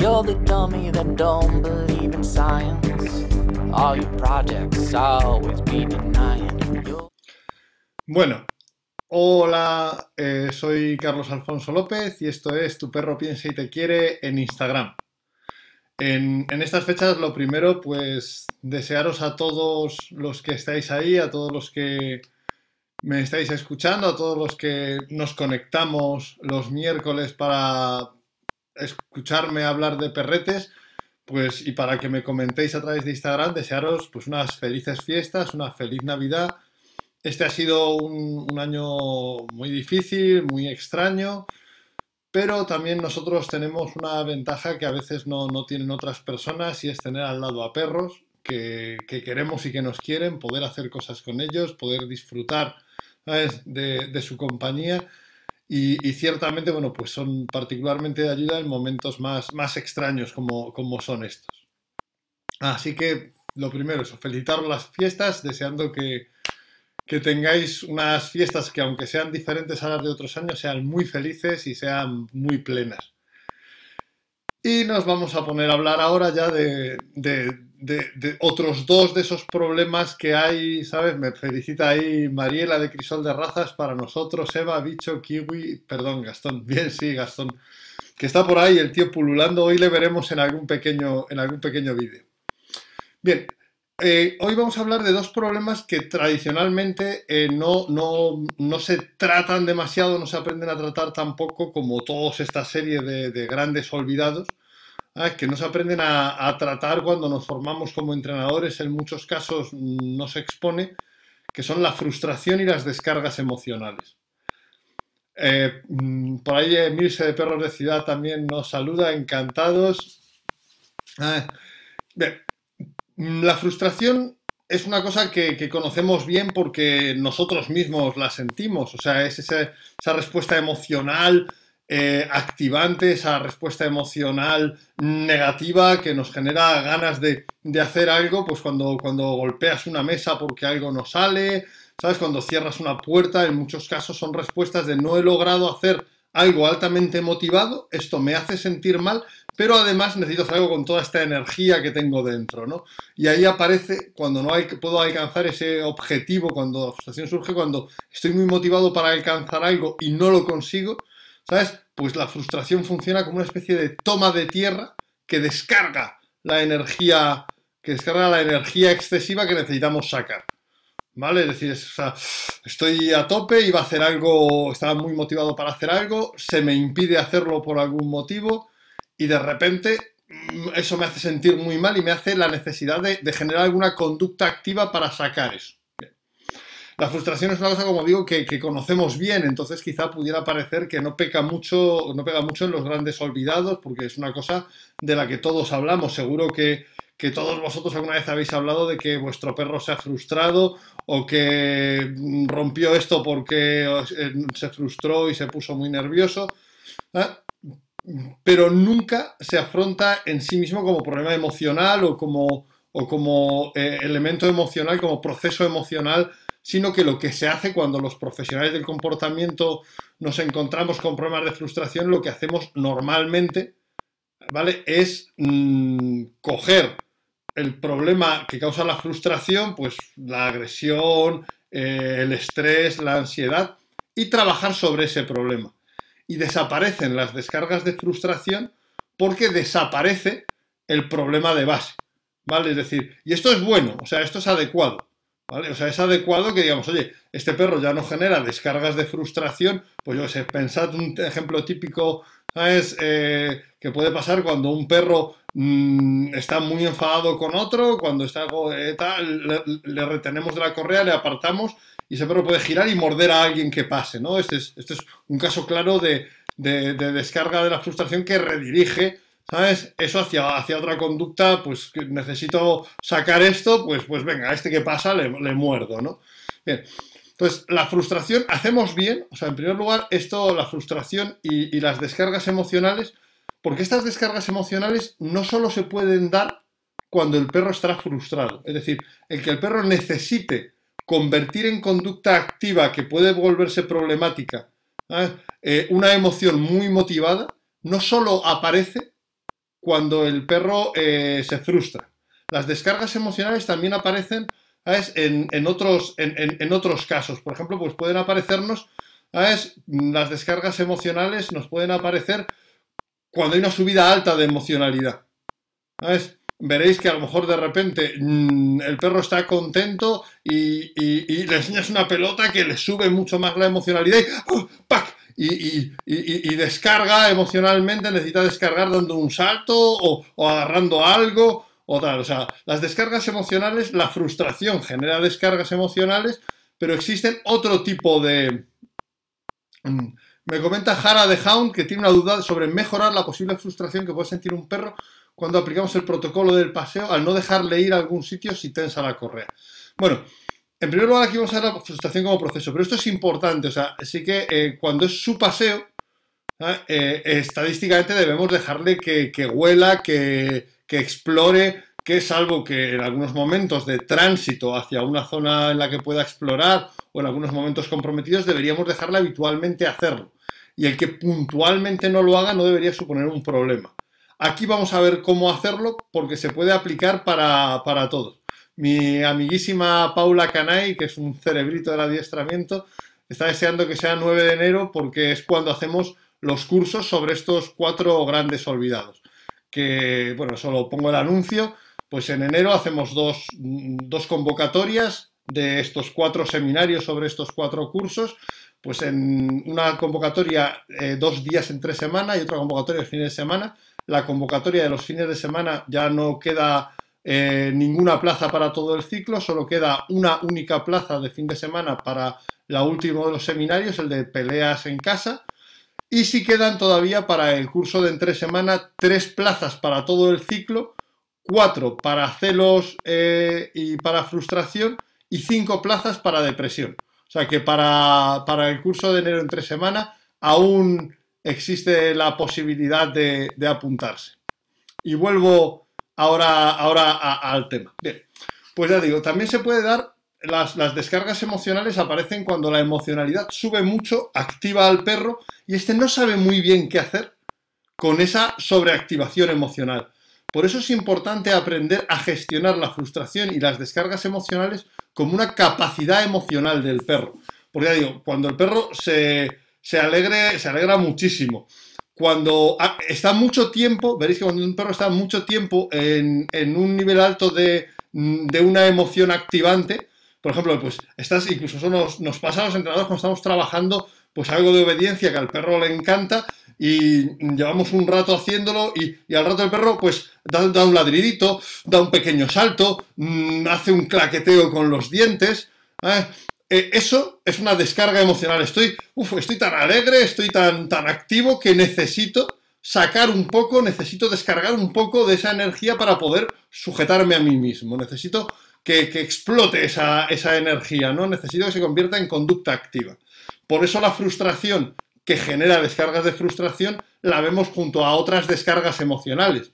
You're the dummy that don't believe in science. All your projects always be denying. Bueno, hola, eh, soy Carlos Alfonso López y esto es Tu perro piensa y te quiere en Instagram. En estas fechas, lo primero, pues desearos a todos los que estáis ahí, a todos los que me estáis escuchando, a todos los que nos conectamos los miércoles para escucharme hablar de perretes, pues y para que me comentéis a través de Instagram, desearos pues unas felices fiestas, una feliz Navidad. Este ha sido un, año muy difícil, muy extraño, pero también nosotros tenemos una ventaja que a veces no, no tienen otras personas y es tener al lado a perros que, que queremos y que nos quieren, poder hacer cosas con ellos, poder disfrutar. De, de su compañía. Y, ciertamente, bueno, pues son particularmente de ayuda en momentos más, más extraños como, como son estos. Así que lo primero es felicitaros las fiestas, deseando que, que tengáis unas fiestas que aunque sean diferentes a las de otros años, sean muy felices y sean muy plenas. Y nos vamos a poner a hablar ahora ya de- de- otros dos de esos problemas que hay, ¿sabes? Me felicita ahí Mariela de Crisol de Razas para nosotros, Eva, Bicho, Kiwi, perdón, Gastón, bien, sí, Gastón, que está por ahí el tío pululando, hoy le veremos en algún pequeño, en algún pequeño vídeo. Bien, eh, hoy vamos a hablar de dos problemas que tradicionalmente eh, no, no, no se tratan demasiado, no se aprenden a tratar tampoco como toda esta serie de grandes olvidados, ¿ah? que no se aprenden a, tratar cuando nos formamos como entrenadores, en muchos casos mm, no se expone, que son la frustración y las descargas emocionales. Eh, mm, por ahí Emilce de Perros de Ciudad también nos saluda, encantados. Ah, Mm, La frustración es una cosa que, conocemos bien porque nosotros mismos la sentimos, o sea, es esa respuesta emocional eh, activante, esa respuesta emocional negativa que nos genera ganas de, de hacer algo, pues cuando, cuando golpeas una mesa porque algo no sale, ¿sabes? Cuando cierras una puerta, en muchos casos son respuestas de no he logrado hacer algo altamente motivado, esto me hace sentir mal, pero además necesito hacer algo con toda esta energía que tengo dentro, ¿no? Y ahí aparece cuando no hay, puedo alcanzar ese objetivo, cuando la frustración surge, cuando estoy muy motivado para alcanzar algo y no lo consigo, ¿sabes? Pues la frustración funciona como una especie de toma de tierra que descarga la energía, que descarga la energía excesiva que necesitamos sacar. ¿Vale? Es decir, estoy a tope, iba a hacer algo, estaba muy motivado para hacer algo, se me impide hacerlo por algún motivo y de repente mm, eso me hace sentir muy mal y me hace la necesidad de, de generar alguna conducta activa para sacar eso. La frustración es una cosa, como digo, que, conocemos bien, entonces quizá pudiera parecer que no peca mucho, no pega mucho en los grandes olvidados, porque es una cosa de la que todos hablamos. Seguro que, que todos vosotros alguna vez habéis hablado de que vuestro perro se ha frustrado o que mm, rompió esto porque eh, se frustró y se puso muy nervioso. ¿ah? pero nunca se afronta en sí mismo como problema emocional o como, o como eh, elemento emocional, como proceso emocional, sino que lo que se hace cuando los profesionales del comportamiento nos encontramos con problemas de frustración, lo que hacemos normalmente, ¿vale? Es mm, coger el problema que causa la frustración, pues la agresión, eh, el estrés, la ansiedad, y trabajar sobre ese problema y desaparecen las descargas de frustración porque desaparece el problema de base, ¿vale? Es decir, y esto es bueno, o sea, esto es adecuado, O sea, es adecuado que digamos, oye, este perro ya no genera descargas de frustración, pues yo sé, pensad un ejemplo típico, ¿sabes? Eh, que puede pasar cuando un perro mm, está muy enfadado con otro, cuando está algo eh, tal, le, retenemos de la correa, le apartamos y ese perro puede girar y morder a alguien que pase, ¿no? Este es, este es un caso claro de- de descarga de la frustración que redirige, ¿sabes? Eso hacia, hacia otra conducta, pues necesito sacar esto, pues, pues venga, a este que pasa le, muerdo, ¿no? Bien. Entonces, la frustración, hacemos bien, o sea, en primer lugar, esto, la frustración y, las descargas emocionales, porque estas descargas emocionales no solo se pueden dar cuando el perro estará frustrado, es decir, el que el perro necesite convertir en conducta activa que puede volverse problemática. Eh, una emoción muy motivada, no solo aparece cuando el perro eh, se frustra. Las descargas emocionales también aparecen En, otros, casos. Por ejemplo, pues pueden aparecernos, las descargas emocionales nos pueden aparecer cuando hay una subida alta de emocionalidad. Veréis que a lo mejor de repente mm, el perro está contento y, le enseñas una pelota que le sube mucho más la emocionalidad y ¡oh! Y, descarga emocionalmente, necesita descargar dando un salto o, agarrando algo o tal. O sea, las descargas emocionales, la frustración genera descargas emocionales, pero existen otro tipo de... Mm, me comenta Jara de Hound que tiene una duda sobre mejorar la posible frustración que puede sentir un perro cuando aplicamos el protocolo del paseo al no dejarle ir a algún sitio si tensa la correa. Bueno, en primer lugar, aquí vamos a ver la frustración como proceso, pero esto es importante, o sea, sí que eh, cuando es su paseo, eh, estadísticamente debemos dejarle que, huela, que, explore, que salvo que en algunos momentos de tránsito hacia una zona en la que pueda explorar o en algunos momentos comprometidos, deberíamos dejarle habitualmente hacerlo. Y el que puntualmente no lo haga no debería suponer un problema. Aquí vamos a ver cómo hacerlo porque se puede aplicar para, para todos. Mi amiguísima Paula Canay, que es un cerebrito del adiestramiento, está deseando que sea 9 de enero porque es cuando hacemos los cursos sobre estos cuatro grandes olvidados. Que, bueno, solo pongo el anuncio, pues en enero hacemos dos, convocatorias de estos cuatro seminarios sobre estos cuatro cursos, pues en una convocatoria eh, dos días en tres semanas y otra convocatoria el fin de semana. La convocatoria de los fines de semana ya no queda eh, ninguna plaza para todo el ciclo, solo queda una única plaza de fin de semana para la última de los seminarios, el de peleas en casa. Y si quedan todavía para el curso de entre semana tres plazas para todo el ciclo, cuatro para celos eh, y para frustración y cinco plazas para depresión. O sea que para, el curso de enero entre semana aún existe la posibilidad de, de apuntarse. Y vuelvo ahora, ahora al tema. Bien, pues ya digo, también se puede dar, las, descargas emocionales aparecen cuando la emocionalidad sube mucho, activa al perro y este no sabe muy bien qué hacer con esa sobreactivación emocional. Por eso es importante aprender a gestionar la frustración y las descargas emocionales como una capacidad emocional del perro. Porque ya digo, cuando el perro se, se, alegre, se alegra muchísimo, cuando está mucho tiempo, veréis que cuando un perro está mucho tiempo en, un nivel alto de, una emoción activante, por ejemplo, pues estás, incluso eso nos, pasa a los entrenadores cuando estamos trabajando, pues algo de obediencia que al perro le encanta y llevamos un rato haciéndolo y, al rato el perro pues da, un ladridito, da un pequeño salto, mm, hace un claqueteo con los dientes. ¿eh? Eh, eso es una descarga emocional. Estoy, estoy tan alegre, estoy tan, tan activo que necesito sacar un poco, necesito descargar un poco de esa energía para poder sujetarme a mí mismo. Necesito que, explote esa, esa, energía, ¿no? Necesito que se convierta en conducta activa. Por eso la frustración que genera descargas de frustración la vemos junto a otras descargas emocionales.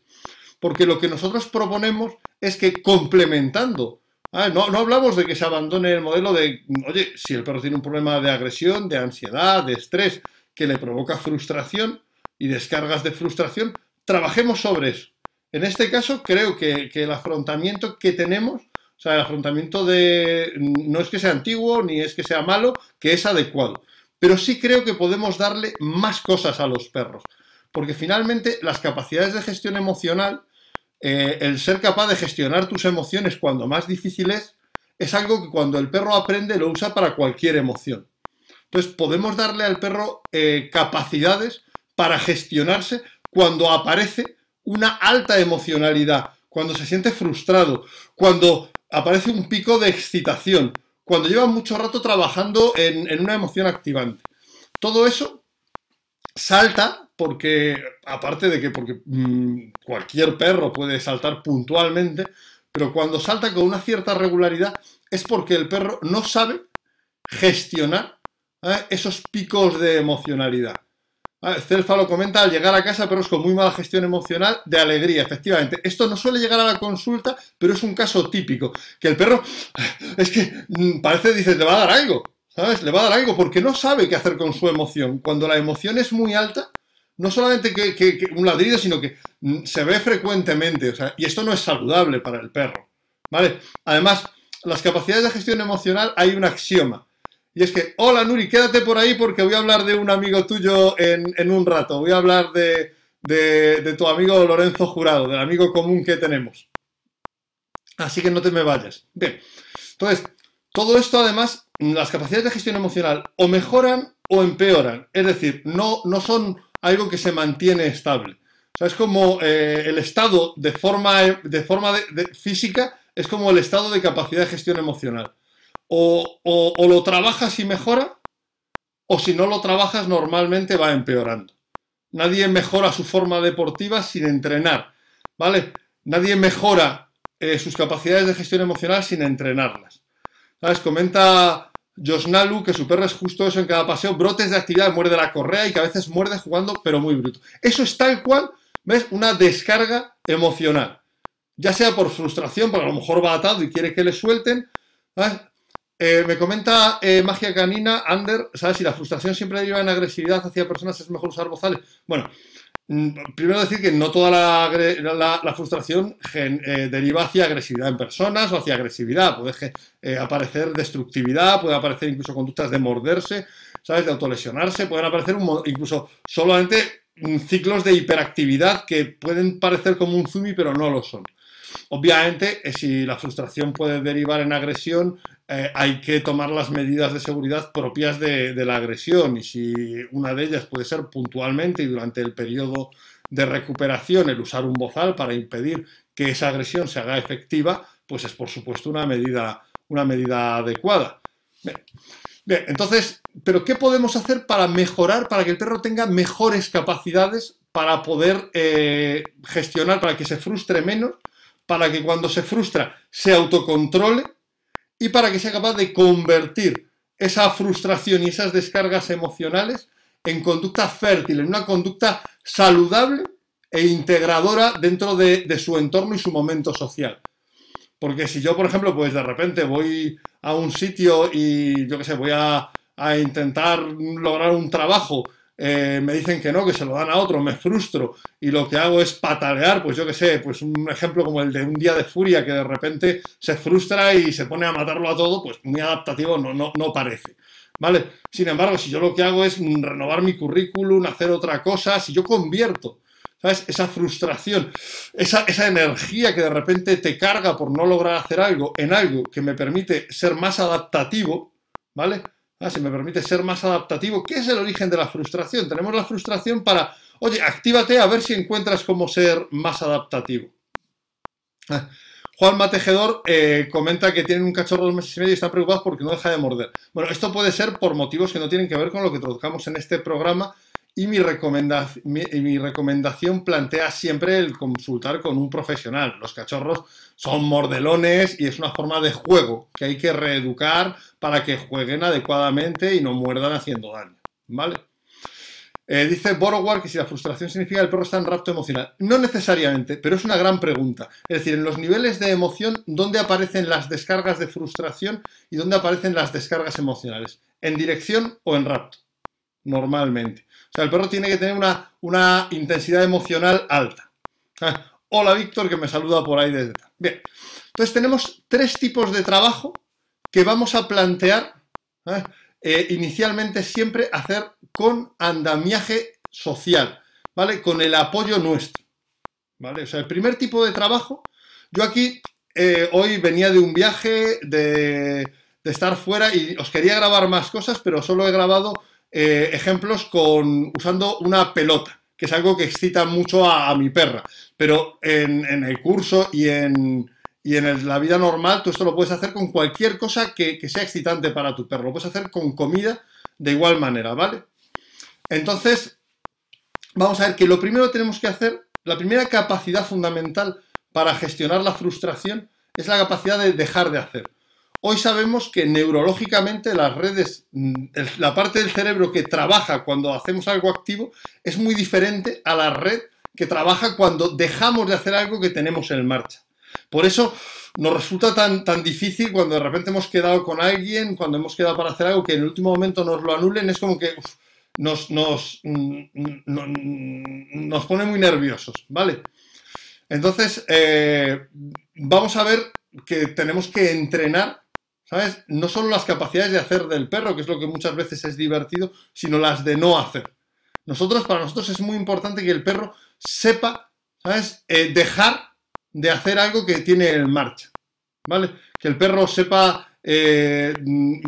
Porque lo que nosotros proponemos es que complementando Ah, no, hablamos de que se abandone el modelo de, oye, si el perro tiene un problema de agresión, de ansiedad, de estrés, que le provoca frustración y descargas de frustración, trabajemos sobre eso. En este caso, creo que, el afrontamiento que tenemos, o sea, el afrontamiento de, no es que sea antiguo ni es que sea malo, que es adecuado. Pero sí creo que podemos darle más cosas a los perros. Porque finalmente las capacidades de gestión emocional eh, el ser capaz de gestionar tus emociones cuando más difícil es, algo que cuando el perro aprende lo usa para cualquier emoción. Entonces podemos darle al perro eh, capacidades para gestionarse cuando aparece una alta emocionalidad, cuando se siente frustrado, cuando aparece un pico de excitación, cuando lleva mucho rato trabajando en una emoción activante. Todo eso salta porque, aparte de que porque mm, cualquier perro puede saltar puntualmente, pero cuando salta con una cierta regularidad es porque el perro no sabe gestionar ¿eh? esos picos de emocionalidad. ¿Eh? Celfa lo comenta, al llegar a casa perros con muy mala gestión emocional de alegría, efectivamente. Esto no suele llegar a la consulta, pero es un caso típico, que el perro es que mm, parece, dice, te va a dar algo, ¿sabes? Le va a dar algo porque no sabe qué hacer con su emoción. Cuando la emoción es muy alta, no solamente que, un ladrido, sino que se ve frecuentemente. y esto no es saludable para el perro. ¿Vale? Además, las capacidades de gestión emocional hay un axioma. Y es que, hola Nuri, quédate por ahí porque voy a hablar de un amigo tuyo en, un rato. Voy a hablar de, de, tu amigo Lorenzo Jurado, del amigo común que tenemos. Así que no te me vayas. Bien, entonces, todo esto además, las capacidades de gestión emocional o mejoran o empeoran. Es decir, no, no son algo que se mantiene estable. O sea, es como eh, el estado de forma, de forma física, es como el estado de capacidad de gestión emocional. O, o, lo trabajas y mejora, o si no lo trabajas normalmente va empeorando. Nadie mejora su forma deportiva sin entrenar, ¿vale? Nadie mejora eh, sus capacidades de gestión emocional sin entrenarlas. ¿Sabes? Comenta Josnalu, que su perro es justo eso en cada paseo, brotes de actividad, muerde la correa y que a veces muerde jugando, pero muy bruto. Eso es tal cual, ¿ves? Una descarga emocional. Ya sea por frustración, porque a lo mejor va atado y quiere que le suelten. Eh, me comenta eh, Magia Canina, Ander, ¿sabes? Si la frustración siempre deriva en agresividad hacia personas, es mejor usar bozales. Bueno, primero decir que no toda la, frustración eh, deriva hacia agresividad en personas o hacia agresividad. Puede eh, aparecer destructividad, puede aparecer incluso conductas de morderse, ¿sabes? De autolesionarse, pueden aparecer incluso solamente mm, ciclos de hiperactividad que pueden parecer como un zumi, pero no lo son. Obviamente, eh, si la frustración puede derivar en agresión, eh, hay que tomar las medidas de seguridad propias de, la agresión y si una de ellas puede ser puntualmente y durante el periodo de recuperación el usar un bozal para impedir que esa agresión se haga efectiva, pues es por supuesto una medida, una medida adecuada. Bien. entonces, ¿pero qué podemos hacer para mejorar, para que el perro tenga mejores capacidades para poder eh, gestionar, para que se frustre menos, para que cuando se frustra se autocontrole y para que sea capaz de convertir esa frustración y esas descargas emocionales en conducta fértil, en una conducta saludable e integradora dentro de, su entorno y su momento social. Porque si yo, por ejemplo, pues de repente voy a un sitio y yo qué sé, voy a, a intentar lograr un trabajo eh, me dicen que no, que se lo dan a otro, me frustro y lo que hago es patalear, pues yo que sé, pues un ejemplo como el de un día de furia que de repente se frustra y se pone a matarlo a todo, pues muy adaptativo no, no, no parece. ¿Vale? Sin embargo, si yo lo que hago es renovar mi currículum, hacer otra cosa, si yo convierto ¿sabes? Esa frustración, esa, esa, energía que de repente te carga por no lograr hacer algo en algo que me permite ser más adaptativo, ¿vale? Ah, si me permite ser más adaptativo. ¿Qué es el origen de la frustración? Tenemos la frustración para, oye, actívate a ver si encuentras cómo ser más adaptativo. Ah, Juan Matejedor eh, comenta que tienen un cachorro de dos meses y medio y están preocupados porque no deja de morder. Bueno, esto puede ser por motivos que no tienen que ver con lo que tocamos en este programa, y mi, recomendación plantea siempre el consultar con un profesional. Los cachorros son mordelones y es una forma de juego que hay que reeducar para que jueguen adecuadamente y no muerdan haciendo daño. ¿Vale? Eh, dice Borowar que si la frustración significa el perro está en rapto emocional. No necesariamente, pero es una gran pregunta. Es decir, en los niveles de emoción, ¿dónde aparecen las descargas de frustración y dónde aparecen las descargas emocionales? ¿En dirección o en rapto? Normalmente. O sea, el perro tiene que tener una, una intensidad emocional alta. Ah, hola Víctor, que me saluda por ahí desde... Bien, entonces tenemos tres tipos de trabajo que vamos a plantear ¿eh? Eh, inicialmente siempre hacer con andamiaje social, ¿vale? Con el apoyo nuestro, ¿vale? O sea, el primer tipo de trabajo, yo aquí eh, hoy venía de un viaje, de, de estar fuera y os quería grabar más cosas, pero solo he grabado eh, ejemplos con usando una pelota, que es algo que excita mucho a, mi perra. Pero en, el curso y en, en la vida normal, tú esto lo puedes hacer con cualquier cosa que, sea excitante para tu perro. Lo puedes hacer con comida de igual manera, ¿vale? Entonces, vamos a ver que lo primero que tenemos que hacer, la primera capacidad fundamental para gestionar la frustración es la capacidad de dejar de hacer. Hoy sabemos que neurológicamente las redes, mm, la parte del cerebro que trabaja cuando hacemos algo activo es muy diferente a la red que trabaja cuando dejamos de hacer algo que tenemos en marcha. Por eso nos resulta tan, tan difícil cuando de repente hemos quedado con alguien, cuando hemos quedado para hacer algo que en el último momento nos lo anulen, es como que nos, nos, mm, nos pone muy nerviosos, ¿vale? Entonces, eh, vamos a ver que tenemos que entrenar, No solo las capacidades de hacer del perro, que es lo que muchas veces es divertido, sino las de no hacer. Nosotros, para nosotros es muy importante que el perro sepa. Eh, dejar de hacer algo que tiene en marcha, ¿vale? Que el perro sepa, eh,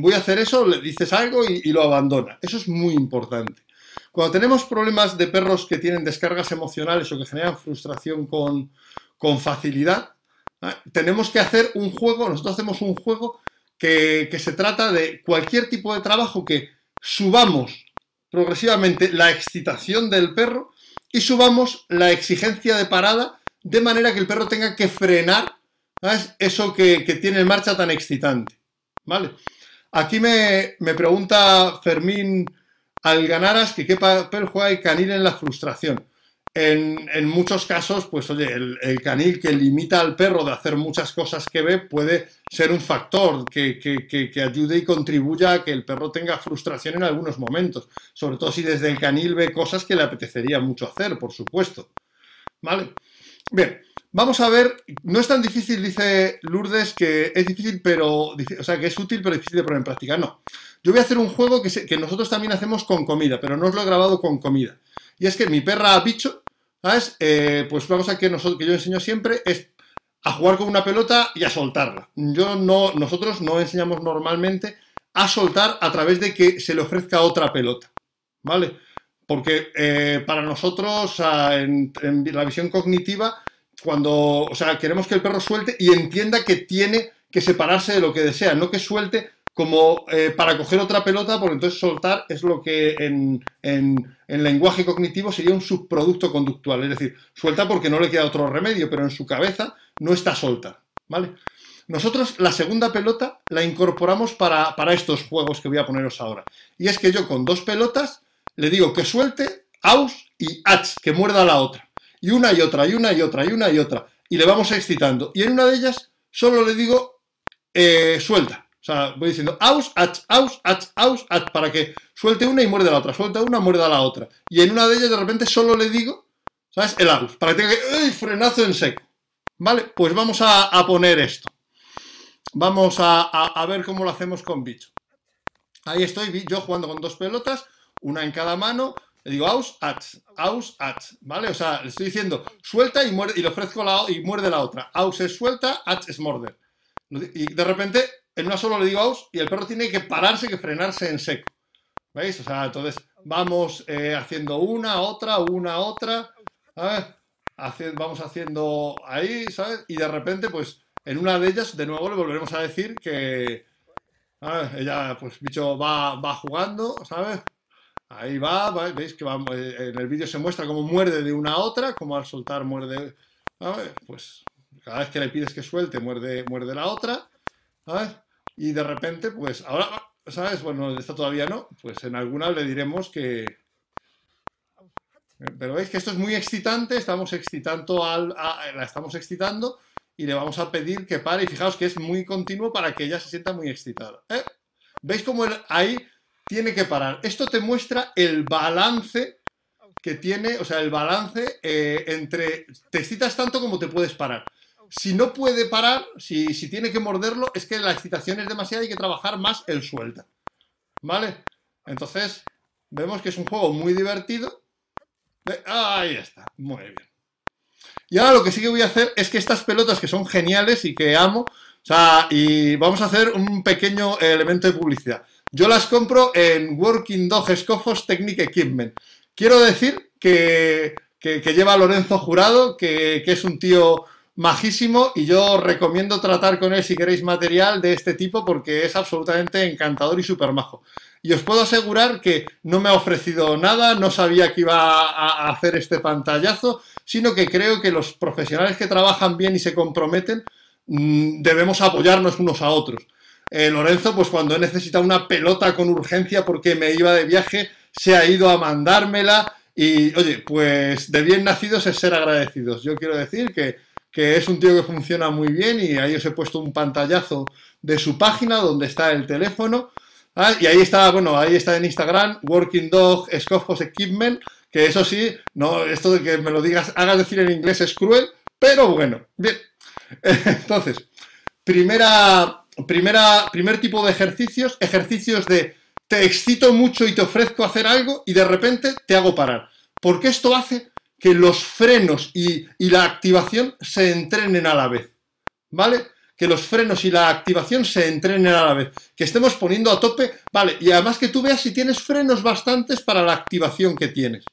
voy a hacer eso, le dices algo y, lo abandona. Eso es muy importante. Cuando tenemos problemas de perros que tienen descargas emocionales o que generan frustración con, facilidad, tenemos que hacer un juego, nosotros hacemos un juego que, se trata de cualquier tipo de trabajo que subamos progresivamente la excitación del perro y subamos la exigencia de parada de manera que el perro tenga que frenar eso que, tiene en marcha tan excitante. ¿Vale? Aquí me, pregunta Fermín Alganaras que qué papel juega el canil en la frustración. En, muchos casos, pues oye, el, canil que limita al perro de hacer muchas cosas que ve puede ser un factor que, ayude y contribuya a que el perro tenga frustración en algunos momentos. Sobre todo si desde el canil ve cosas que le apetecería mucho hacer, por supuesto. ¿Vale? Bien, vamos a ver. No es tan difícil, dice Lourdes, que es difícil, pero. O sea, que es útil, pero difícil de poner en práctica. No. Yo voy a hacer un juego que, que nosotros también hacemos con comida, pero no os lo he grabado con comida. Y es que mi perra bicho ¿Sabes? Eh, pues una cosa que, que yo enseño siempre es a jugar con una pelota y a soltarla. Yo no, nosotros no enseñamos normalmente a soltar a través de que se le ofrezca otra pelota. ¿Vale? Porque eh, para nosotros, en, la visión cognitiva, cuando, o sea, queremos que el perro suelte y entienda que tiene que separarse de lo que desea, no que suelte como eh, para coger otra pelota, porque entonces soltar es lo que en, lenguaje cognitivo sería un subproducto conductual, es decir, suelta porque no le queda otro remedio, pero en su cabeza no está solta, ¿vale? Nosotros la segunda pelota la incorporamos para, estos juegos que voy a poneros ahora. Y es que yo con dos pelotas le digo que suelte, aus y ach, que muerda la otra. Y una y otra, y una y otra, y una y otra. Y le vamos excitando. Y en una de ellas solo le digo eh, suelta. O sea, voy diciendo aus, ach, aus, ach, aus, ach, para que suelte una y muerde la otra, suelta una, muerda la otra. Y en una de ellas de repente solo le digo, ¿sabes? El aus, para que tenga que, ¡uy! frenazo en seco. ¿Vale? Pues vamos a, poner esto. Vamos a, ver cómo lo hacemos con bicho. Ahí estoy, yo jugando con dos pelotas, una en cada mano, le digo aus, ach, aus, ach, ¿vale? O sea, le estoy diciendo suelta y, muerde, y le ofrezco la y muerde la otra. Aus es suelta, ach es morder. Y de repente en una solo le digo aus y el perro tiene que pararse, que frenarse en seco. ¿Veis? O sea, entonces vamos eh, haciendo una, otra, una, otra. vamos haciendo ahí, ¿sabes? Y de repente, pues, en una de ellas, de nuevo le volveremos a decir que. Ella, pues, bicho va, va jugando, ¿sabes? Ahí va, veis que eh, en el vídeo se muestra cómo muerde de una a otra, como al soltar muerde. Pues cada vez que le pides que suelte, muerde, muerde la otra. ¿sabes? Y de repente, pues ahora, ¿sabes? Bueno, esta todavía no, pues en alguna le diremos que... Pero veis que esto es muy excitante, estamos excitando al, la estamos excitando y le vamos a pedir que pare y fijaos que es muy continuo para que ella se sienta muy excitada. ¿eh? ¿Veis cómo ahí tiene que parar? Esto te muestra el balance que tiene, o sea, el balance eh, entre te excitas tanto como te puedes parar si no puede parar, si, tiene que morderlo, es que la excitación es demasiada y hay que trabajar más el suelta. ¿Vale? Entonces, vemos que es un juego muy divertido. Ahí está, muy bien. Y ahora lo que sí que voy a hacer es que estas pelotas que son geniales y que amo, o sea, y vamos a hacer un pequeño elemento de publicidad. Yo las compro en Working Dog Scofos Technique Equipment. Quiero decir que, que, lleva Lorenzo Jurado, que, que es un tío majísimo y yo recomiendo tratar con él si queréis material de este tipo porque es absolutamente encantador y súper majo. Y os puedo asegurar que no me ha ofrecido nada, no sabía que iba a hacer este pantallazo, sino que creo que los profesionales que trabajan bien y se comprometen mm, debemos apoyarnos unos a otros. Eh, Lorenzo, pues cuando he necesitado una pelota con urgencia porque me iba de viaje, se ha ido a mandármela y, oye, pues de bien nacidos es ser agradecidos. Yo quiero decir que que es un tío que funciona muy bien y ahí os he puesto un pantallazo de su página donde está el teléfono. Ah, y ahí está, bueno, ahí está en Instagram, Working Dog Scofos Equipment, que eso sí, no, esto de que me lo digas, hagas decir en inglés es cruel, pero bueno, bien. Entonces, primera, primera, primer tipo de ejercicios, ejercicios de te excito mucho y te ofrezco hacer algo y de repente te hago parar. Porque esto hace que los frenos y, la activación se entrenen a la vez. ¿Vale? que los frenos y la activación se entrenen a la vez, que estemos poniendo a tope, vale, y además que tú veas si tienes frenos bastantes para la activación que tienes.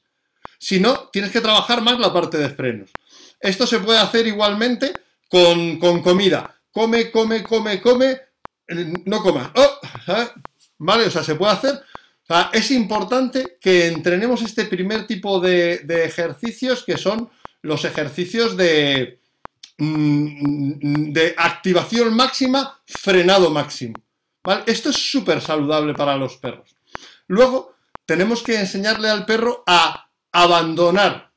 Si no, tienes que trabajar más la parte de frenos. Esto se puede hacer igualmente con, comida. Come, come, come, come, no comas. Oh, ¿Vale? O sea, se puede hacer. Es importante que entrenemos este primer tipo de, ejercicios que son los ejercicios de, Mm, de activación máxima, frenado máximo. Esto es súper saludable para los perros. Luego, tenemos que enseñarle al perro a abandonar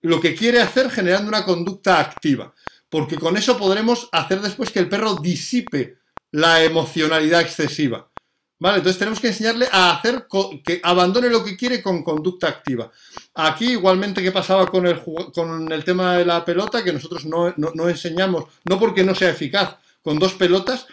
lo que quiere hacer generando una conducta activa, porque con eso podremos hacer después que el perro disipe la emocionalidad excesiva. ¿Vale? Entonces tenemos que enseñarle a hacer que abandone lo que quiere con conducta activa. Aquí, igualmente que pasaba con el, con el tema de la pelota, que nosotros no, enseñamos, no porque no sea eficaz, con dos pelotas,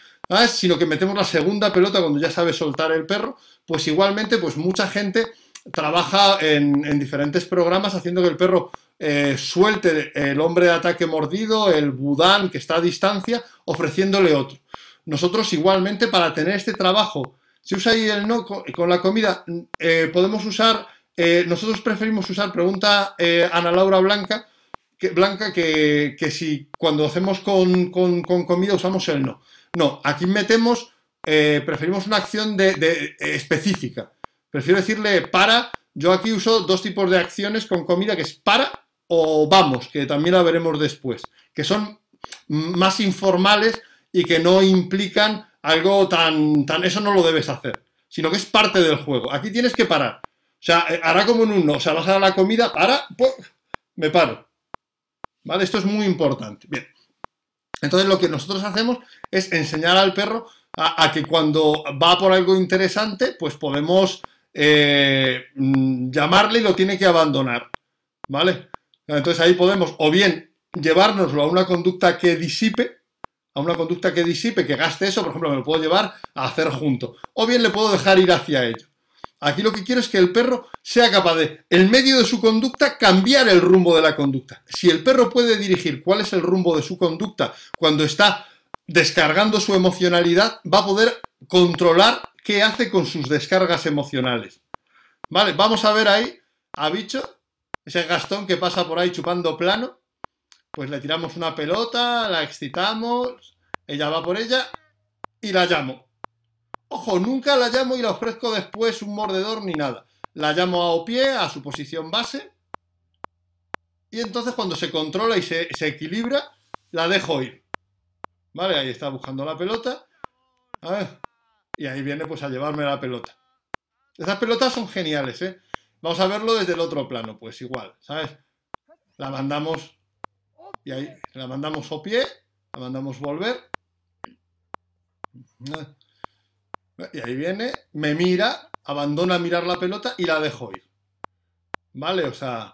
sino que metemos la segunda pelota cuando ya sabe soltar el perro, pues igualmente, pues mucha gente trabaja en, diferentes programas haciendo que el perro eh, suelte el hombre de ataque mordido, el budán que está a distancia, ofreciéndole otro. Nosotros igualmente para tener este trabajo si usa ahí el no con, la comida, eh, podemos usar, eh, nosotros preferimos usar, pregunta eh, Ana Laura Blanca, que, Blanca, que, si cuando hacemos con, comida usamos el no. No, aquí metemos, preferimos una acción de, específica. Prefiero decirle para, yo aquí uso dos tipos de acciones con comida, que es para o vamos, que también la veremos después, que son más informales y que no implican algo tan, tan... Eso no lo debes hacer, sino que es parte del juego. Aquí tienes que parar. O sea, eh, hará como en un no. O sea, vas a la comida, para, me paro. ¿Vale? Esto es muy importante. Bien. Entonces lo que nosotros hacemos es enseñar al perro a, que cuando va por algo interesante, pues podemos eh, mm, llamarle y lo tiene que abandonar. ¿Vale? Entonces ahí podemos o bien llevárnoslo a una conducta que disipe, a una conducta que disipe, que gaste eso, por ejemplo, me lo puedo llevar a hacer junto. O bien le puedo dejar ir hacia ello. Aquí lo que quiero es que el perro sea capaz de, en medio de su conducta, cambiar el rumbo de la conducta. Si el perro puede dirigir cuál es el rumbo de su conducta cuando está descargando su emocionalidad, va a poder controlar qué hace con sus descargas emocionales. Vale, vamos a ver ahí a Bicho, ese Gastón que pasa por ahí chupando plano pues le tiramos una pelota, la excitamos, ella va por ella y la llamo. Ojo, nunca la llamo y la ofrezco después un mordedor ni nada. La llamo a pie, a su posición base, y entonces cuando se controla y se, equilibra, la dejo ir. ¿Vale? Ahí está buscando la pelota. A ver. Y ahí viene pues a llevarme la pelota. Esas pelotas son geniales, ¿eh? Vamos a verlo desde el otro plano, pues igual, ¿sabes? La mandamos y ahí la mandamos o pie, la mandamos volver. Y ahí viene, me mira, abandona mirar la pelota y la dejo ir. ¿Vale? O sea,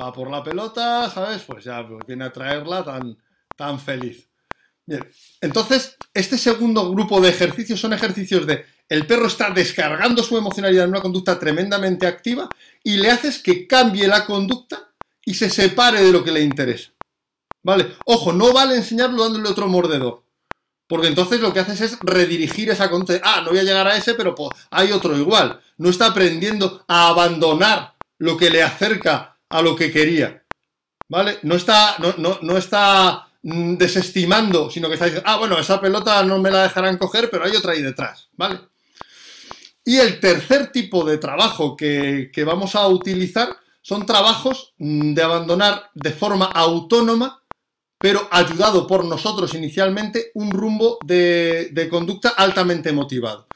va por la pelota, ¿sabes? Pues ya viene a traerla tan, tan feliz. Bien, entonces, este segundo grupo de ejercicios son ejercicios de el perro está descargando su emocionalidad en una conducta tremendamente activa y le haces que cambie la conducta y se separe de lo que le interesa. ¿Vale? Ojo, no vale enseñarlo dándole otro mordedor. Porque entonces lo que haces es redirigir esa conducta. Ah, no voy a llegar a ese, pero pues, hay otro igual. No está aprendiendo a abandonar lo que le acerca a lo que quería. ¿Vale? No está, no, no, está mm, desestimando, sino que está diciendo, ah, bueno, esa pelota no me la dejarán coger, pero hay otra ahí detrás. ¿Vale? Y el tercer tipo de trabajo que, que vamos a utilizar son trabajos mm, de abandonar de forma autónoma pero ayudado por nosotros inicialmente, un rumbo de, conducta altamente motivado.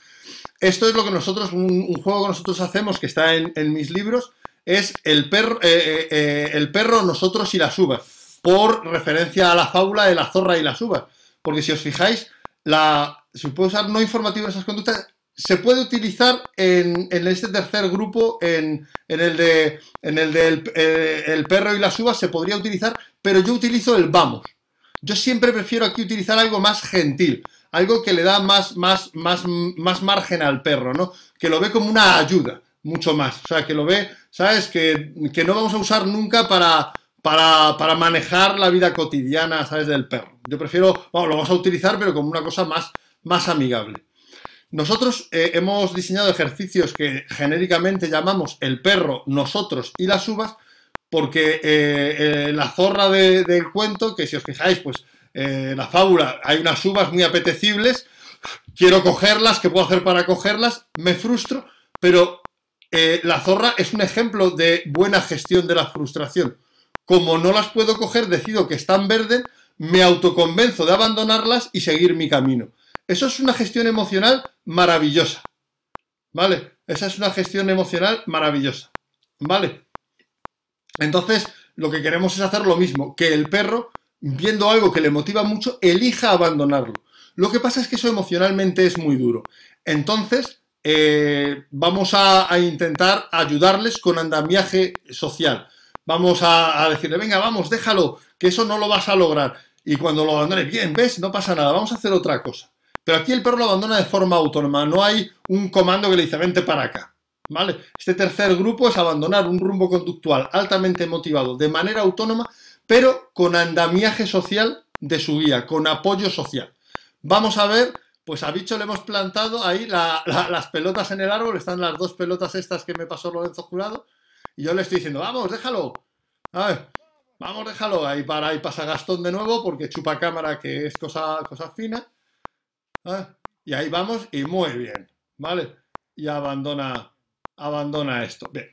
Esto es lo que nosotros, un, juego que nosotros hacemos, que está en, mis libros, es el perro, eh, eh, eh, el perro, nosotros y las uvas, por referencia a la fábula de la zorra y las uvas. Porque si os fijáis, la, si puedo usar no informativo esas conductas, se puede utilizar en, este tercer grupo, en, el de en el eh, el perro y las uvas, se podría utilizar, pero yo utilizo el vamos. Yo siempre prefiero aquí utilizar algo más gentil, algo que le da más, más, más, más margen al perro, ¿no? Que lo ve como una ayuda, mucho más. O sea, que lo ve, ¿sabes? Que, no vamos a usar nunca para, para, manejar la vida cotidiana, ¿sabes? Del perro. Yo prefiero, bueno, lo vamos a utilizar, pero como una cosa más, más amigable. Nosotros eh, hemos diseñado ejercicios que genéricamente llamamos el perro, nosotros y las uvas, porque eh, eh, la zorra del cuento, que si os fijáis, pues la fábula, hay unas uvas muy apetecibles, quiero cogerlas, ¿qué puedo hacer para cogerlas? Me frustro, pero la zorra es un ejemplo de buena gestión de la frustración. Como no las puedo coger, decido que están verdes, me autoconvenzo de abandonarlas y seguir mi camino. Eso es una gestión emocional maravillosa. ¿Vale? Esa es una gestión emocional maravillosa. ¿Vale? Entonces, lo que queremos es hacer lo mismo, que el perro, viendo algo que le motiva mucho, elija abandonarlo. Lo que pasa es que eso emocionalmente es muy duro. Entonces, eh, vamos a, intentar ayudarles con andamiaje social. Vamos a, a, decirle, venga, vamos, déjalo, que eso no lo vas a lograr. Y cuando lo abandone, bien, ves, no pasa nada, vamos a hacer otra cosa. Pero aquí el perro lo abandona de forma autónoma, no hay un comando que le dice vente para acá. ¿Vale? Este tercer grupo es abandonar un rumbo conductual altamente motivado de manera autónoma, pero con andamiaje social de su guía, con apoyo social. Vamos a ver, pues a Bicho le hemos plantado ahí las pelotas en el árbol, están las dos pelotas estas que me pasó Lorenzo Jurado, y yo le estoy diciendo, vamos, déjalo. Vamos, déjalo. Ahí para ahí pasa Gastón de nuevo, porque chupa cámara, que es cosa, cosa fina. ¿Ah? Y ahí vamos y muy bien, ¿vale? Y abandona, abandona esto. Bien.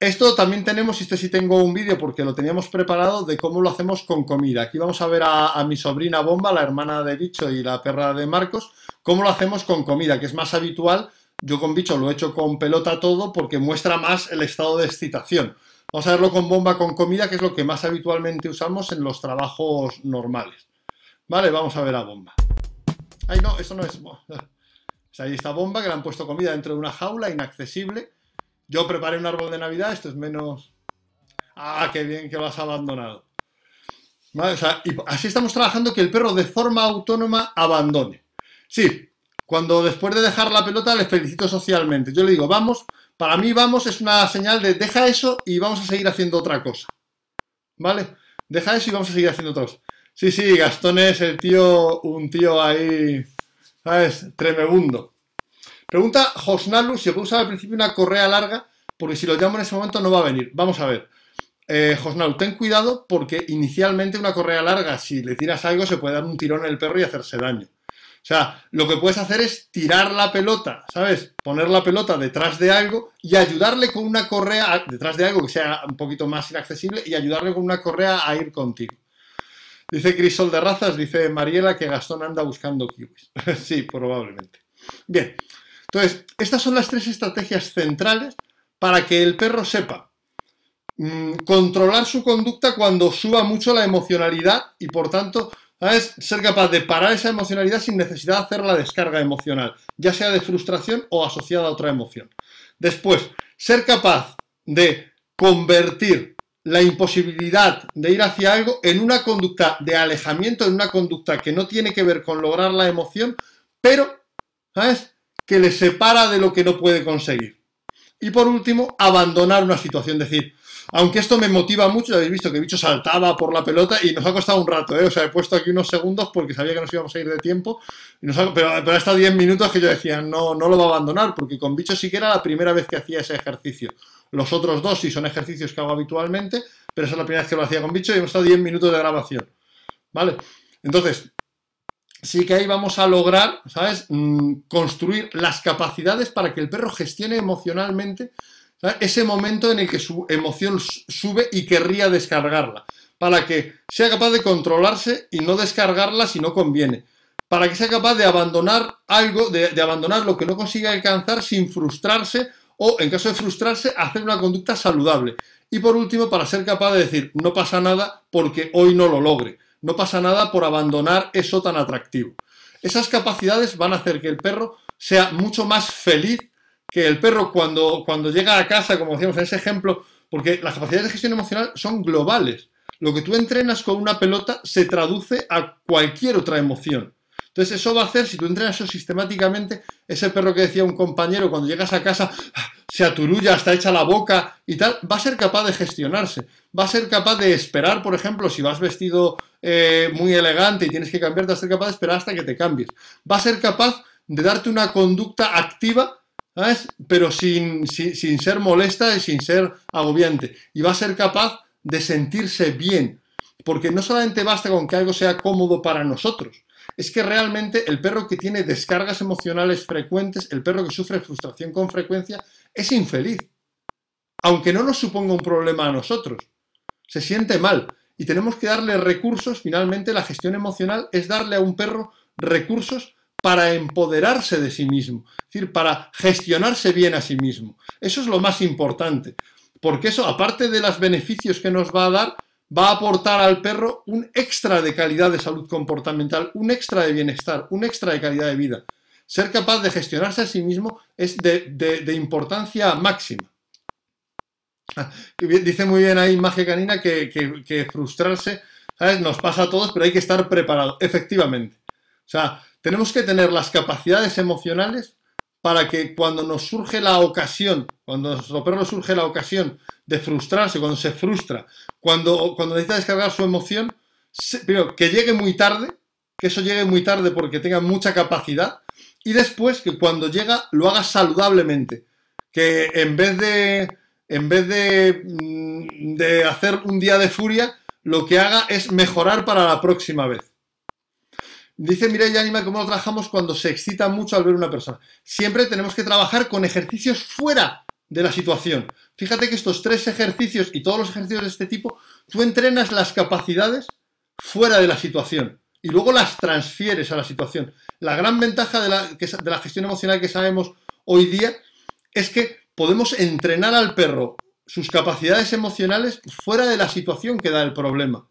Esto también tenemos, este sí tengo un vídeo porque lo teníamos preparado de cómo lo hacemos con comida. Aquí vamos a ver a, mi sobrina Bomba, la hermana de Bicho y la perra de Marcos, cómo lo hacemos con comida, que es más habitual. Yo con Bicho lo he hecho con pelota todo porque muestra más el estado de excitación. Vamos a verlo con bomba con comida, que es lo que más habitualmente usamos en los trabajos normales. Vale, vamos a ver a bomba. Ay, no, eso no es... O sea, ahí está bomba que le han puesto comida dentro de una jaula inaccesible. Yo preparé un árbol de Navidad, esto es menos... Ah, qué bien que lo has abandonado. O sea, y así estamos trabajando que el perro de forma autónoma abandone. Sí, cuando después de dejar la pelota le felicito socialmente. Yo le digo, vamos, para mí vamos es una señal de deja eso y vamos a seguir haciendo otra cosa. ¿Vale? Deja eso y vamos a seguir haciendo otra cosa. Sí, sí, Gastón es el tío, un tío ahí, ¿sabes? Tremebundo. Pregunta Josnalu si puede usar al principio una correa larga, porque si lo llamo en ese momento no va a venir. Vamos a ver. Eh, Josnalu, ten cuidado porque inicialmente una correa larga, si le tiras algo, se puede dar un tirón en el perro y hacerse daño. O sea, lo que puedes hacer es tirar la pelota, ¿sabes? Poner la pelota detrás de algo y ayudarle con una correa, detrás de algo que sea un poquito más inaccesible, y ayudarle con una correa a ir contigo. Dice Crisol de Razas, dice Mariela que Gastón anda buscando kiwis. sí, probablemente. Bien, entonces, estas son las tres estrategias centrales para que el perro sepa mm, controlar su conducta cuando suba mucho la emocionalidad y por tanto, ¿sabes? Ser capaz de parar esa emocionalidad sin necesidad de hacer la descarga emocional, ya sea de frustración o asociada a otra emoción. Después, ser capaz de convertir la imposibilidad de ir hacia algo en una conducta de alejamiento, en una conducta que no tiene que ver con lograr la emoción, pero, ¿sabes? Que le separa de lo que no puede conseguir. Y por último, abandonar una situación, decir, aunque esto me motiva mucho, ya habéis visto que el bicho saltaba por la pelota y nos ha costado un rato, ¿eh? O sea, he puesto aquí unos segundos porque sabía que nos íbamos a ir de tiempo, pero, hasta 10 minutos que yo decía, no, no lo va a abandonar, porque con bicho sí que era la primera vez que hacía ese ejercicio. Los otros dos sí son ejercicios que hago habitualmente, pero esa es la primera vez que lo hacía con bicho y hemos estado 10 minutos de grabación. ¿Vale? Entonces, sí que ahí vamos a lograr, ¿sabes? Mm, construir las capacidades para que el perro gestione emocionalmente ese momento en el que su emoción sube y querría descargarla. Para que sea capaz de controlarse y no descargarla si no conviene. Para que sea capaz de abandonar algo, de, de abandonar lo que no consigue alcanzar sin frustrarse o, en caso de frustrarse, hacer una conducta saludable. Y por último, para ser capaz de decir, no pasa nada porque hoy no lo logre, no pasa nada por abandonar eso tan atractivo. Esas capacidades van a hacer que el perro sea mucho más feliz que el perro cuando, cuando llega a casa, como decíamos en ese ejemplo, porque las capacidades de gestión emocional son globales. Lo que tú entrenas con una pelota se traduce a cualquier otra emoción. Entonces eso va a hacer, si tú entrenas eso sistemáticamente, ese perro que decía un compañero, cuando llegas a casa se aturulla, hasta echa la boca y tal, va a ser capaz de gestionarse, va a ser capaz de esperar, por ejemplo, si vas vestido eh, muy elegante y tienes que cambiarte, va a ser capaz de esperar hasta que te cambies, va a ser capaz de darte una conducta activa, ¿sabes? Pero sin, sin ser molesta y sin ser agobiante, y va a ser capaz de sentirse bien, porque no solamente basta con que algo sea cómodo para nosotros, es que realmente el perro que tiene descargas emocionales frecuentes, el perro que sufre frustración con frecuencia, es infeliz. Aunque no nos suponga un problema a nosotros. Se siente mal. Y tenemos que darle recursos. Finalmente, la gestión emocional es darle a un perro recursos para empoderarse de sí mismo. Es decir, para gestionarse bien a sí mismo. Eso es lo más importante. Porque eso, aparte de los beneficios que nos va a dar, va a aportar al perro un extra de calidad de salud comportamental, un extra de bienestar, un extra de calidad de vida. Ser capaz de gestionarse a sí mismo es de, importancia máxima. Ah, dice muy bien ahí Magia Canina que, frustrarse nos pasa a todos, pero hay que estar preparado, efectivamente. O sea, tenemos que tener las capacidades emocionales para que cuando nos surge la ocasión, cuando nuestro perro surge la ocasión de frustrarse, cuando se frustra, cuando, necesita descargar su emoción, primero, que llegue muy tarde, que eso llegue muy tarde porque tenga mucha capacidad, y después que cuando llega lo haga saludablemente, que en vez de, en vez de, mm, de hacer un día de furia, lo que haga es mejorar para la próxima vez. Dice Mireia Anima cómo lo trabajamos cuando se excita mucho al ver una persona. Siempre tenemos que trabajar con ejercicios fuera de la situación. Fíjate que estos tres ejercicios y todos los ejercicios de este tipo, tú entrenas las capacidades fuera de la situación y luego las transfieres a la situación. La gran ventaja de la, de la gestión emocional que sabemos hoy día es que podemos entrenar al perro sus capacidades emocionales fuera de la situación que da el problema.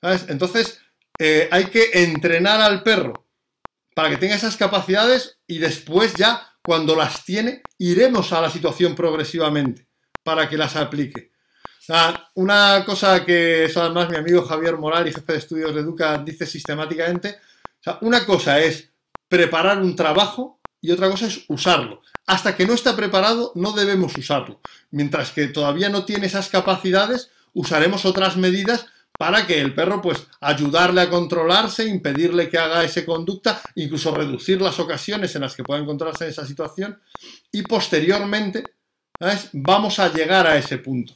¿Sabes? Entonces, eh, hay que entrenar al perro para que tenga esas capacidades y después ya, cuando las tiene, iremos a la situación progresivamente para que las aplique. una cosa que eso además mi amigo Javier Moral y jefe de estudios de Educa dice sistemáticamente, una cosa es preparar un trabajo y otra cosa es usarlo. Hasta que no está preparado no debemos usarlo. Mientras que todavía no tiene esas capacidades, usaremos otras medidas para que el perro, pues, ayudarle a controlarse, impedirle que haga esa conducta, incluso reducir las ocasiones en las que pueda encontrarse en esa situación y posteriormente, Vamos a llegar a ese punto.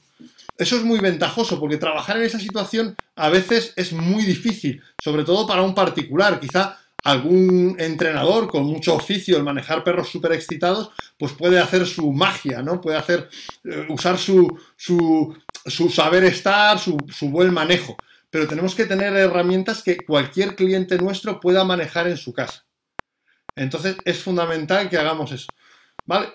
Eso es muy ventajoso porque trabajar en esa situación a veces es muy difícil, sobre todo para un particular. Quizá algún entrenador con mucho oficio en manejar perros súper excitados, pues puede hacer su magia, ¿no? Puede hacer, eh, usar su, su su saber estar, su, buen manejo. Pero tenemos que tener herramientas que cualquier cliente nuestro pueda manejar en su casa. Entonces es fundamental que hagamos eso. ¿Vale?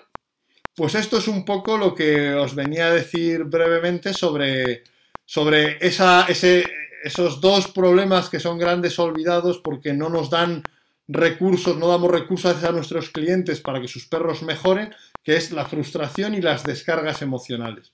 Pues esto es un poco lo que os venía a decir brevemente sobre, sobre esa, ese, esos dos problemas que son grandes olvidados porque no nos dan recursos, no damos recursos a nuestros clientes para que sus perros mejoren, que es la frustración y las descargas emocionales.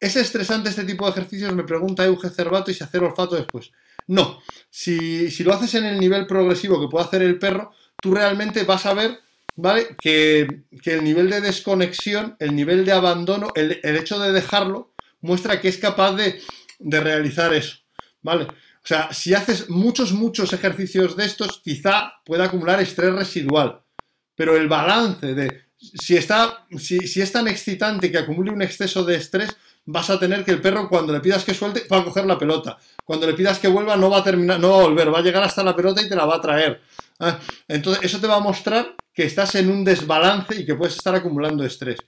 ¿Es estresante este tipo de ejercicios? Me pregunta Euge Cervato y si hacer olfato después. No, si, lo haces en el nivel progresivo que puede hacer el perro, tú realmente vas a ver ¿vale? Que, el nivel de desconexión, el nivel de abandono, el, hecho de dejarlo, muestra que es capaz de, de, realizar eso. ¿Vale? O sea, si haces muchos, muchos ejercicios de estos, quizá pueda acumular estrés residual. Pero el balance de si, está, si, es tan excitante que acumule un exceso de estrés, vas a tener que el perro cuando le pidas que suelte va a coger la pelota. Cuando le pidas que vuelva no va a terminar, no va a volver, va a llegar hasta la pelota y te la va a traer. Ah, entonces eso te va a mostrar que estás en un desbalance y que puedes estar acumulando estrés.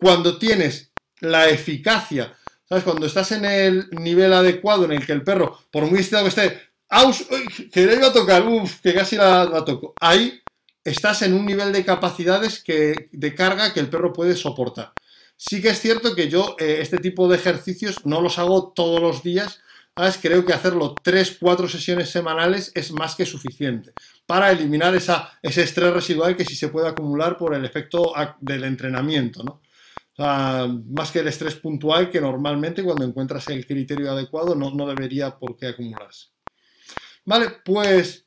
Cuando tienes la eficacia, ¿sabes? Cuando estás en el nivel adecuado en el que el perro, por muy excitado que esté, ¡aus! que le iba a tocar, uff, que casi la, toco. Ahí estás en un nivel de capacidades que, de carga que el perro puede soportar. Sí que es cierto que yo eh, este tipo de ejercicios no los hago todos los días, ¿sabes? creo que hacerlo 3, 4 sesiones semanales es más que suficiente para eliminar esa, ese estrés residual que sí se puede acumular por el efecto del entrenamiento, ¿no? Más que el estrés puntual que normalmente cuando encuentras el criterio adecuado no, no debería por qué acumularse. Vale, pues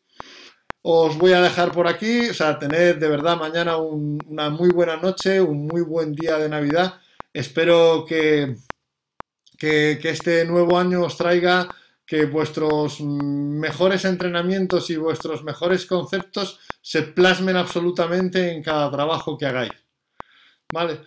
os voy a dejar por aquí, o sea, tener de verdad mañana una muy buena noche, un muy buen día de Navidad. Espero que, que, este nuevo año os traiga que vuestros mejores entrenamientos y vuestros mejores conceptos se plasmen absolutamente en cada trabajo que hagáis. ¿Vale?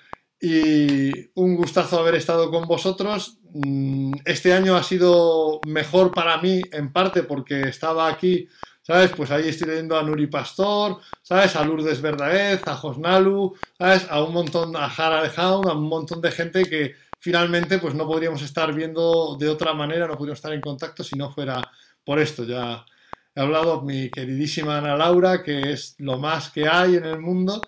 Y un gustazo haber estado con vosotros. Mm, este año ha sido mejor para mí, en parte porque estaba aquí, ¿sabes? Pues ahí estoy leyendo a Nuri Pastor, ¿sabes? A Lourdes Verdaguez, a Josnalu, ¿sabes? A un montón, a Jara de Jaun, a un montón de gente que finalmente pues no podríamos estar viendo de otra manera, no podríamos estar en contacto si no fuera por esto. Ya he hablado mi queridísima Ana Laura, que es lo más que hay en el mundo.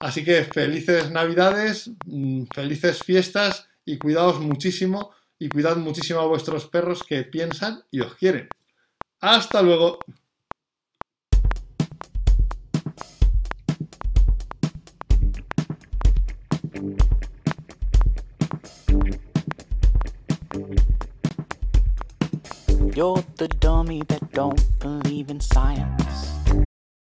Así que felices navidades, mm, felices fiestas y cuidaos muchísimo y cuidad muchísimo a vuestros perros que piensan y os quieren. Hasta luego. You're the dummy that don't believe in science.